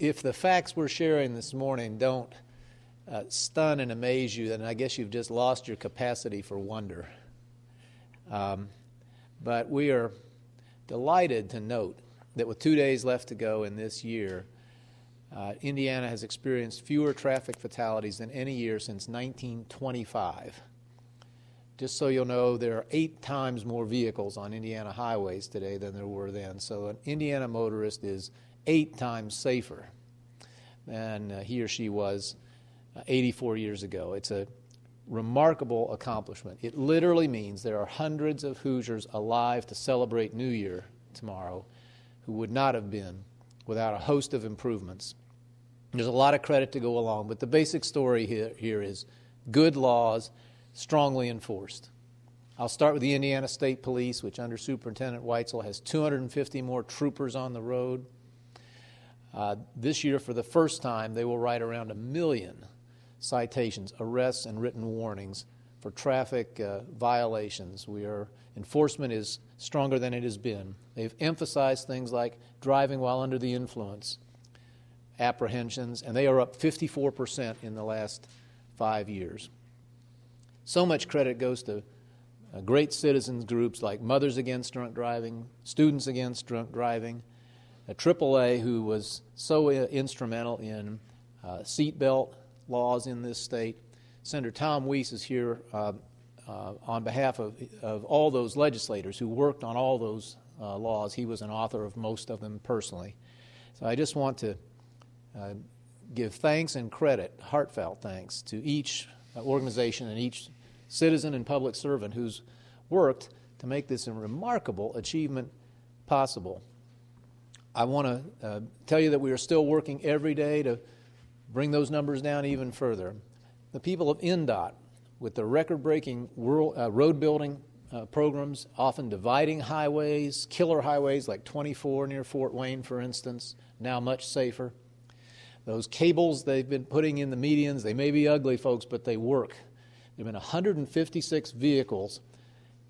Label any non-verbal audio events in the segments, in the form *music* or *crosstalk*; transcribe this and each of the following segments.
if the facts we're sharing this morning don't uh, stun and amaze you, then I guess you've just lost your capacity for wonder. Um, but we are delighted to note that with two days left to go in this year, uh, Indiana has experienced fewer traffic fatalities than any year since 1925. Just so you'll know, there are eight times more vehicles on Indiana highways today than there were then. So an Indiana motorist is eight times safer than uh, he or she was uh, 84 years ago. It's a remarkable accomplishment. It literally means there are hundreds of Hoosiers alive to celebrate New Year tomorrow who would not have been without a host of improvements. There's a lot of credit to go along, but the basic story here, here is good laws strongly enforced. I'll start with the Indiana State Police, which under Superintendent Whitesell has 250 more troopers on the road. Uh, this year, for the first time, they will write around a million citations, arrests, and written warnings for traffic uh, violations. We are enforcement is stronger than it has been. They've emphasized things like driving while under the influence, apprehensions, and they are up 54% in the last five years. So much credit goes to uh, great citizens groups like Mothers Against Drunk Driving, Students Against Drunk Driving, a AAA who was so instrumental in uh, seatbelt laws in this state. Senator Tom Wyss is here uh, uh, on behalf of, of all those legislators who worked on all those uh, laws. He was an author of most of them personally. So I just want to uh, give thanks and credit, heartfelt thanks, to each organization and each citizen and public servant who's worked to make this a remarkable achievement possible. I want to uh, tell you that we are still working every day to bring those numbers down even further. The people of INDOT, with their record breaking uh, road building uh, programs, often dividing highways, killer highways like 24 near Fort Wayne, for instance, now much safer. Those cables they've been putting in the medians, they may be ugly, folks, but they work. There have been 156 vehicles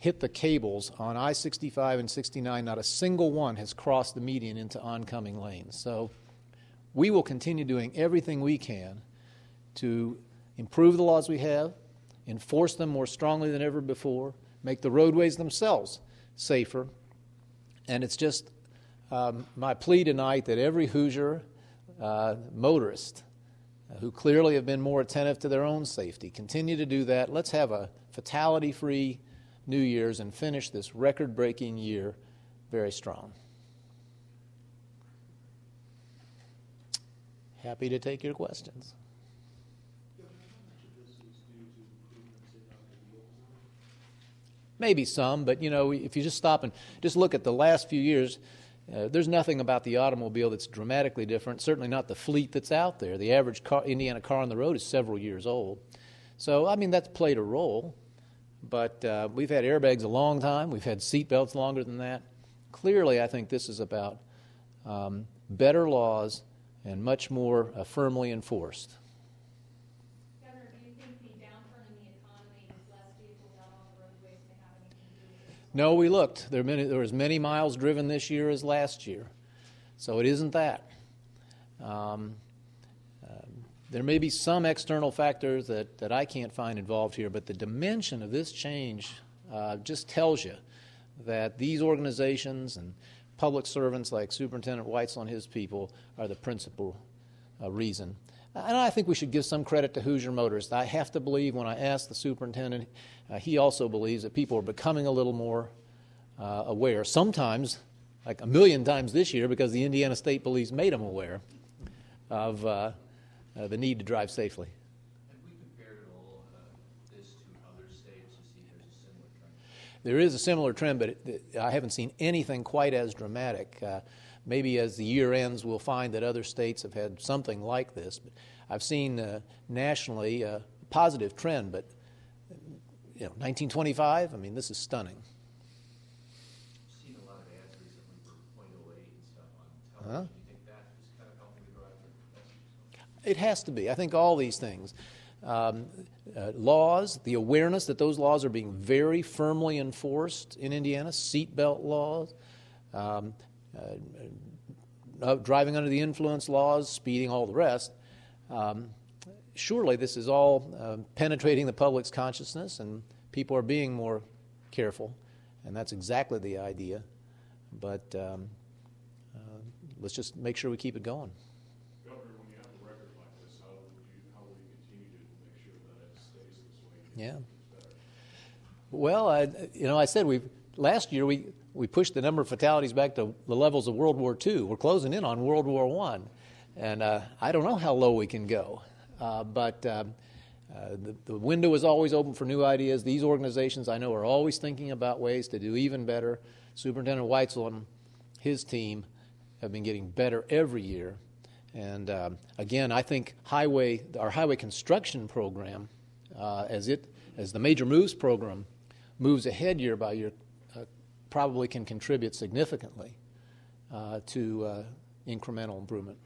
hit the cables on I 65 and 69. Not a single one has crossed the median into oncoming lanes. So we will continue doing everything we can to improve the laws we have, enforce them more strongly than ever before, make the roadways themselves safer. And it's just um, my plea tonight that every Hoosier uh, motorist uh, who clearly have been more attentive to their own safety continue to do that. Let's have a fatality free New Year's and finish this record breaking year very strong. Happy to take your questions. Maybe some, but you know, if you just stop and just look at the last few years, uh, there's nothing about the automobile that's dramatically different. Certainly not the fleet that's out there. The average car, Indiana car on the road is several years old. So, I mean, that's played a role. But uh, we've had airbags a long time. We've had seatbelts longer than that. Clearly, I think this is about um, better laws and much more uh, firmly enforced. No, we looked. There, many, there was many miles driven this year as last year, so it isn't that. Um, there may be some external factors that, that I can't find involved here, but the dimension of this change uh, just tells you that these organizations and public servants like Superintendent Whitesell and his people are the principal uh, reason. And I think we should give some credit to Hoosier Motorists. I have to believe when I asked the superintendent, uh, he also believes that people are becoming a little more uh, aware. Sometimes, like a million times this year, because the Indiana State Police made them aware of uh, uh, the need to drive safely. There is a similar trend, but it, I haven't seen anything quite as dramatic. Uh, maybe as the year ends, we'll find that other states have had something like this. But I've seen uh, nationally a positive trend, but you know, 1925. I mean, this is stunning. Huh? It has to be. I think all these things. Um, uh, laws, the awareness that those laws are being very firmly enforced in Indiana, seatbelt laws, um, uh, uh, driving under the influence laws, speeding, all the rest. Um, surely this is all uh, penetrating the public's consciousness, and people are being more careful, and that's exactly the idea. But um, uh, let's just make sure we keep it going. Governor, when you have a record like this, how would you, how would you continue to make sure that it stays this way? Yeah. Well, I, you know, I said we last year we, we pushed the number of fatalities back to the levels of World War II. We're closing in on World War One, and uh, I don't know how low we can go, uh, but. Um, uh, the, the, window is always open for new ideas. These organizations I know are always thinking about ways to do even better. Superintendent Whitesell and his team have been getting better every year. And um, again, I think highway, our highway construction program, uh, as it as the Major Moves program moves ahead year by year, uh, probably can contribute significantly uh, to uh, incremental improvement.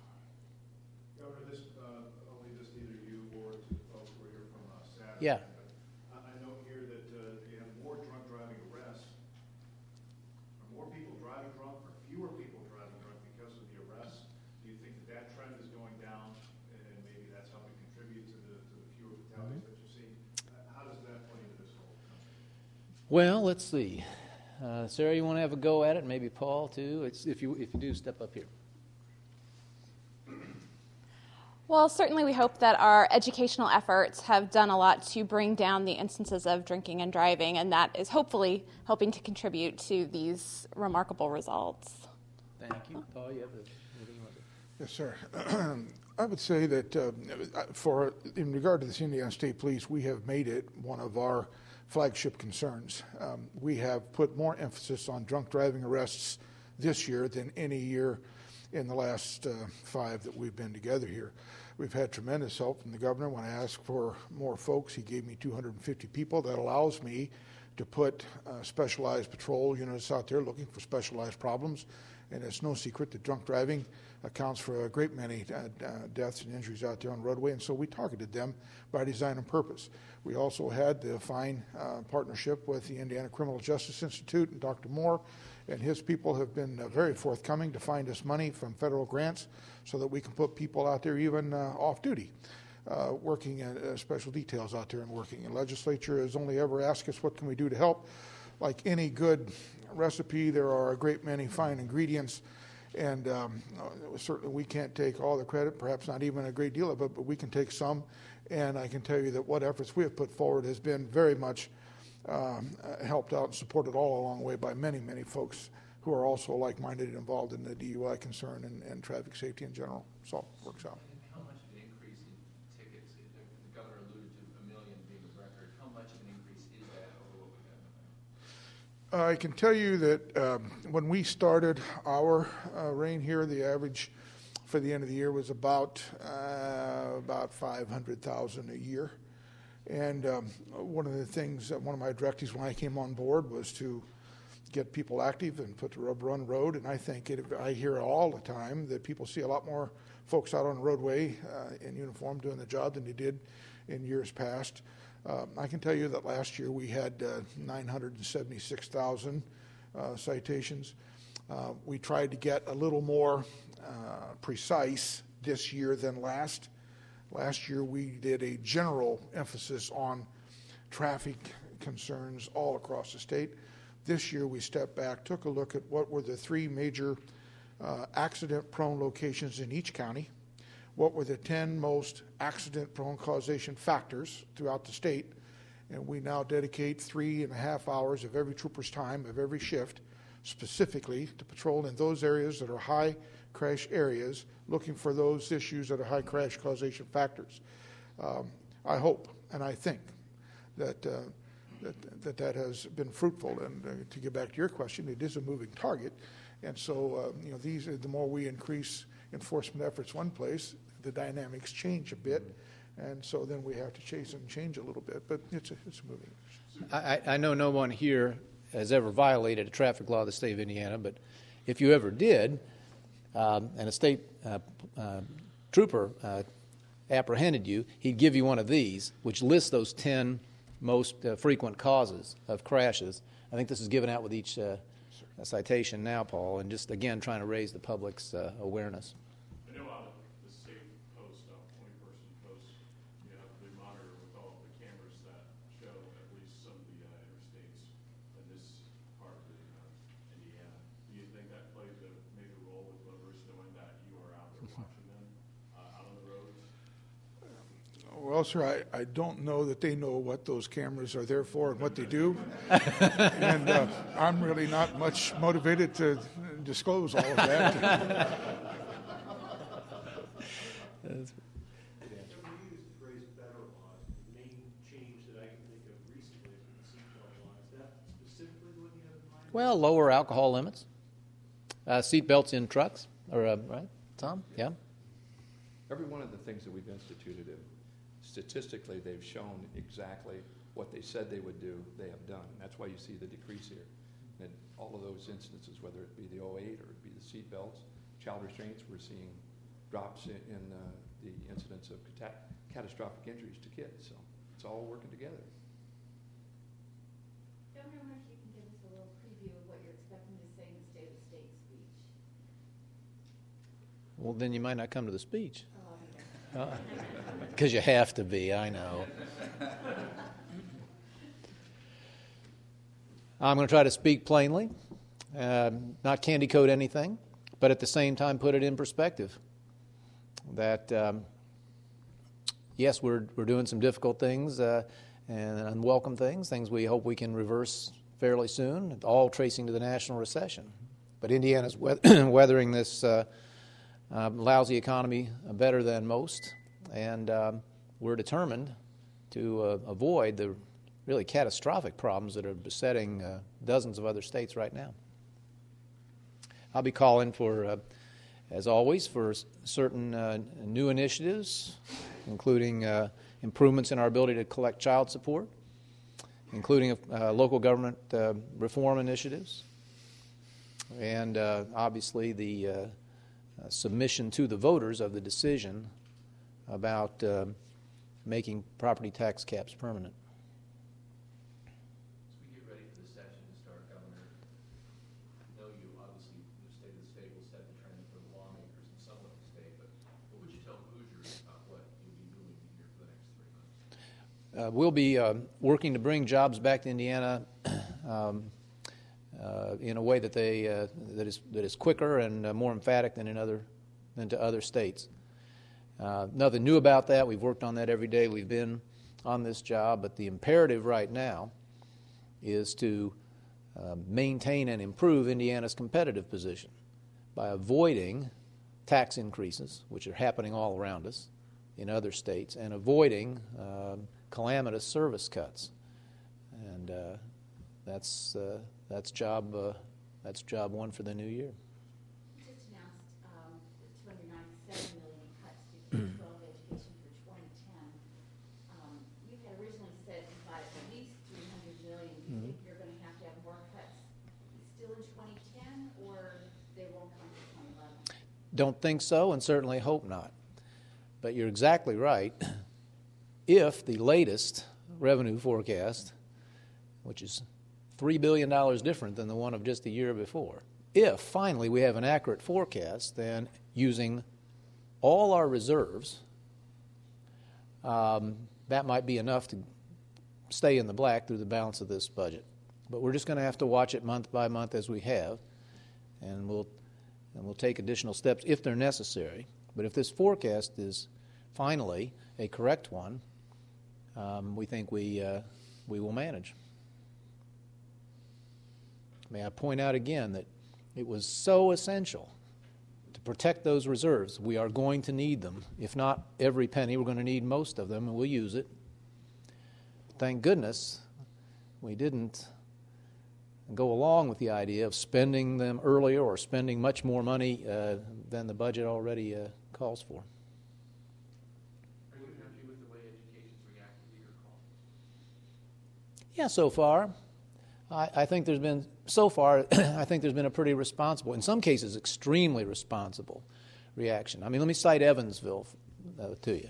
Governor, this, uh, only this either you or to the folks who are here from uh, Saturday. Yeah. I, I note here that uh, you have more drunk driving arrests. Are more people driving drunk or fewer people driving drunk because of the arrests? Do you think that that trend is going down and maybe that's helping contribute to the, to the fewer fatalities that you see? Uh, How does that play into this whole concept? Well, let's see. Uh, Sarah, you want to have a go at it? Maybe Paul too. It's, if you if you do, step up here. Well, certainly we hope that our educational efforts have done a lot to bring down the instances of drinking and driving, and that is hopefully helping to contribute to these remarkable results. Thank you, Paul. You have anything you want to Yes, sir. *clears throat* I would say that uh, for in regard to the Indiana State Police, we have made it one of our flagship concerns. Um, we have put more emphasis on drunk driving arrests this year than any year in the last uh, five that we've been together here. We've had tremendous help from the governor. When I asked for more folks, he gave me 250 people. That allows me to put uh, specialized patrol units out there looking for specialized problems. And it's no secret that drunk driving accounts for a great many uh, uh, deaths and injuries out there on the roadway, and so we targeted them by design and purpose. We also had the fine uh, partnership with the Indiana Criminal Justice Institute and Dr. Moore, and his people have been uh, very forthcoming to find us money from federal grants so that we can put people out there even uh, off duty. Uh, working in uh, special details out there and working. And legislature has only ever asked us, what can we do to help? Like any good recipe, there are a great many fine ingredients, and um, certainly we can't take all the credit, perhaps not even a great deal of it, but we can take some. And I can tell you that what efforts we have put forward has been very much um, helped out and supported all along the way by many, many folks who are also like-minded and involved in the DUI concern and, and traffic safety in general. So it works out. How much of an increase in tickets, the the governor alluded to a million being a record, how much of an increase is that over what we have now? I can tell you that um, when we started our uh, reign here, the average for the end of the year was about uh, about 500,000 a year. And um, one of the things, that one of my directives when I came on board was to get people active and put the rubber on the road. And I think it, I hear all the time that people see a lot more folks out on the roadway uh, in uniform doing the job than they did in years past. Uh, I can tell you that last year we had uh, 976,000 uh, citations. Uh, we tried to get a little more uh, precise this year than last. Last year we did a general emphasis on traffic concerns all across the state. This year we stepped back, took a look at what were the three major uh, accident prone locations in each county, what were the 10 most accident prone causation factors throughout the state, and we now dedicate three and a half hours of every trooper's time of every shift specifically to patrol in those areas that are high crash areas, looking for those issues that are high crash causation factors. Um, I hope and I think that, uh, that, that that has been fruitful. And uh, to get back to your question, it is a moving target. And so, uh, you know, these the more we increase enforcement efforts one place, the dynamics change a bit. And so then we have to chase and change a little bit. But it's a, it's a moving. I, I know no one here has ever violated a traffic law of the state of Indiana, but if you ever did, um, and a state uh, uh, trooper uh, apprehended you, he'd give you one of these, which lists those 10 most uh, frequent causes of crashes. I think this is given out with each uh, citation now, Paul, and just again trying to raise the public's uh, awareness. I know out of the safe post, uh, twenty person post, you have the monitor with all the cameras that show at least some of the uh, interstates in this part of the, uh, Indiana. Do you think that plays a major role with motorists knowing that you are out there watching them, uh, out on the roads? Well, sir, I, I don't know that they know what those cameras are there for and what they do. *laughs* and uh, I'm really not much motivated to disclose all of that. Never used the phrase better laws. *laughs* The main change that I can think of recently is the seatbelt law. Is that specifically what you have in mind? Well, lower alcohol limits, uh, seat belts in trucks, or uh, right, Tom? Yeah. Every one of the things that we've instituted, statistically, they've shown exactly what they said they would do, they have done. And That's why you see the decrease here. And all of those instances, whether it be the 08 or it be the seat belts, child restraints, we're seeing drops in, in uh, the incidence of cata- catastrophic injuries to kids. So it's all working together. Governor, I wonder if you can give us a little preview of what you're expecting to say in the State of the State speech. Well, then you might not come to the speech. Because you have to be, I know. I'm going to try to speak plainly, um, not candy coat anything, but at the same time put it in perspective. That, um, yes, we're, we're doing some difficult things uh, and unwelcome things, things we hope we can reverse fairly soon, all tracing to the national recession. But Indiana's we- *clears throat* weathering this uh, uh, lousy economy better than most, and um, we're determined to uh, avoid the really catastrophic problems that are besetting uh, dozens of other states right now. I'll be calling for, uh, as always, for certain uh, new initiatives, including uh, improvements in our ability to collect child support, including uh, local government uh, reform initiatives, and uh, obviously the uh, submission to the voters of the decision about uh, making property tax caps permanent. We get ready for the session to start, Governor, I know you, obviously, the state of the state will set the trend for the lawmakers and some of the state, but what would you tell Hoosiers about what you'll be doing here for the next three months? Uh, we'll be uh, working to bring jobs back to Indiana *clears throat* um, uh, in a way that they uh, that is that is quicker and uh, more emphatic than in other than to other states. Uh, nothing new about that. We've worked on that every day. We've been on this job, but the imperative right now is to uh, maintain and improve Indiana's competitive position by avoiding tax increases, which are happening all around us in other states, and avoiding um, calamitous service cuts. And uh, that's uh, that's job uh, that's job one for the new year. Just announced um, 297 million cuts to K-12 *clears throat* education for 2010. Um, You had originally said by at least 300 million. Do you think you're going to have to have more cuts still in 2010, or they won't come to 2011? Don't think so, and certainly hope not. But you're exactly right. *clears throat* If the latest revenue forecast, which is $3 billion different than the one of just a year before, if finally we have an accurate forecast, then using all our reserves, um, that might be enough to stay in the black through the balance of this budget. But we're just going to have to watch it month by month as we have, and we'll and we'll take additional steps if they're necessary. But if this forecast is finally a correct one, um, we think we, uh, we will manage. May I point out again that it was so essential to protect those reserves. We are going to need them. If not every penny, we're going to need most of them, and we'll use it. Thank goodness we didn't go along with the idea of spending them earlier or spending much more money uh, than the budget already uh, calls for. Are you happy with the way education's reacted to your call? Yeah, so far. I, I think there's been, so far, *clears throat* I think there's been a pretty responsible, in some cases, extremely responsible reaction. I mean, let me cite Evansville uh, to you.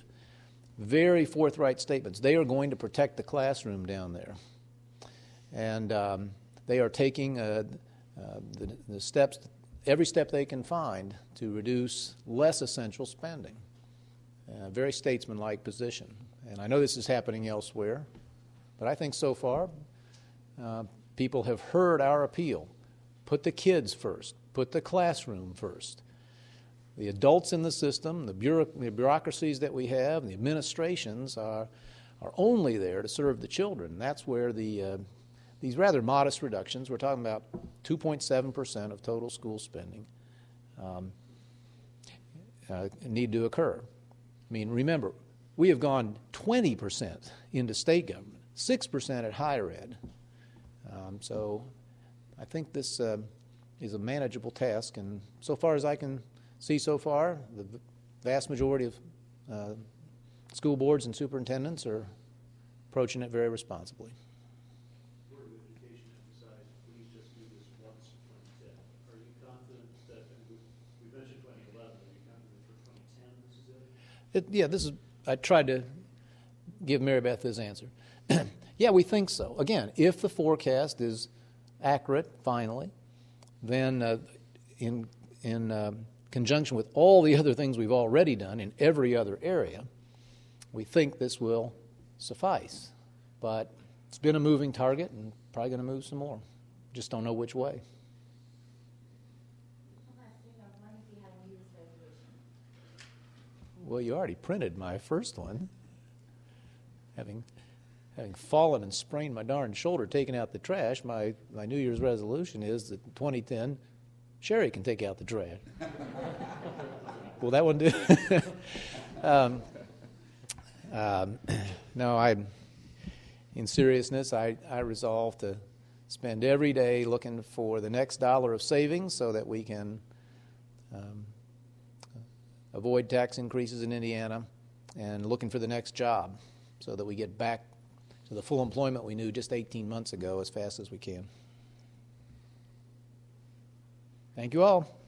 Very forthright statements. They are going to protect the classroom down there. And um, they are taking uh, uh, the, the steps, every step they can find to reduce less essential spending. A very statesmanlike position. And I know this is happening elsewhere, but I think so far uh, people have heard our appeal. Put the kids first, put the classroom first. The adults in the system, the, the bureaucracies that we have, and the administrations are, are only there to serve the children. That's where the, uh, these rather modest reductions, we're talking about 2.7% of total school spending, um, uh, need to occur. I mean, remember, we have gone 20% into state government, 6% at higher ed. Um, so I think this uh, is a manageable task, and so far as I can see so far, the vast majority of uh, school boards and superintendents are approaching it very responsibly. Board of Education emphasized, please just do this once in twenty ten. Are you confident that, we, we mentioned twenty eleven, are you confident for twenty ten this is it? It, yeah, this is. I tried to give Mary Beth this answer. *clears throat* yeah, we think so. Again, if the forecast is accurate, finally, then uh, in in um, conjunction with all the *laughs* other things we've already done in every other area, we think this will suffice. But it's been a moving target, and probably going to move some more. Just don't know which way. Well, you already printed my first one. Having, having fallen and sprained my darn shoulder taking out the trash, my, my New Year's resolution is that in 2010, Sherry can take out the trash. *laughs* Will that one do? *laughs* um, um, *clears throat* no, I, in seriousness, I, I resolve to spend every day looking for the next dollar of savings so that we can um, avoid tax increases in Indiana, and looking for the next job so that we get back to the full employment we knew just 18 months ago as fast as we can. Thank you all.